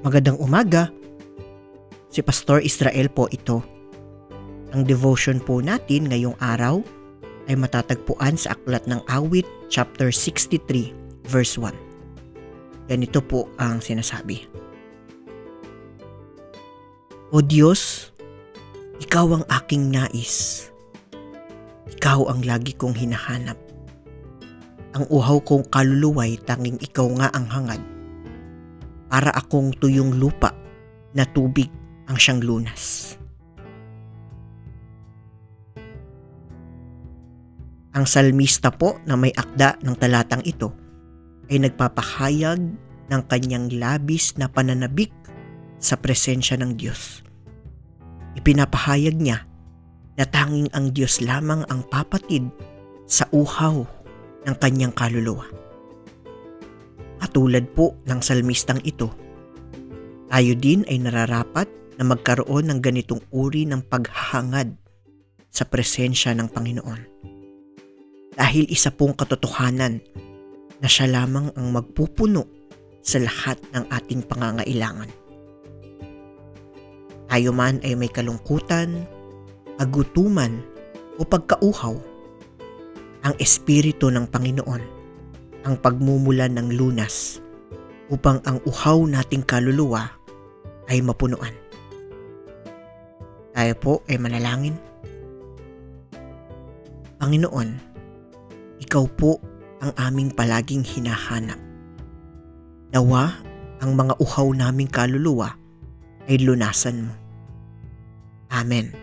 Magandang umaga. Si Pastor Israel po ito. Ang devotion po natin ngayong araw ay matatagpuan sa Aklat ng Awit chapter 63 verse 1. Ganito po ang sinasabi. O Diyos, Ikaw ang aking nais. Ikaw ang lagi kong hinahanap. Ang uhaw kong kaluluway tanging ikaw nga ang hangad. Para akong tuyong lupa na tubig ang siyang lunas. Ang salmista po na may akda ng talatang ito ay nagpapahayag ng kanyang labis na pananabik sa presensya ng Diyos. Ipinapahayag niya na tanging ang Diyos lamang ang papatid sa uhaw ng kanyang kaluluwa. Katulad po ng salmistang ito, tayo din ay nararapat na magkaroon ng ganitong uri ng paghahangad sa presensya ng Panginoon. Dahil isa pong katotohanan na siya lamang ang magpupuno sa lahat ng ating pangangailangan. Tayo man ay may kalungkutan, agutuman o pagkauhaw, ang Espiritu ng Panginoon ang pagmumulan ng lunas upang ang uhaw nating kaluluwa ay mapunuan. Tayo po ay manalangin. Panginoon, Ikaw po ang aming palaging hinahanap. Nawa ang mga uhaw naming kaluluwa ay lunasan mo. Amen.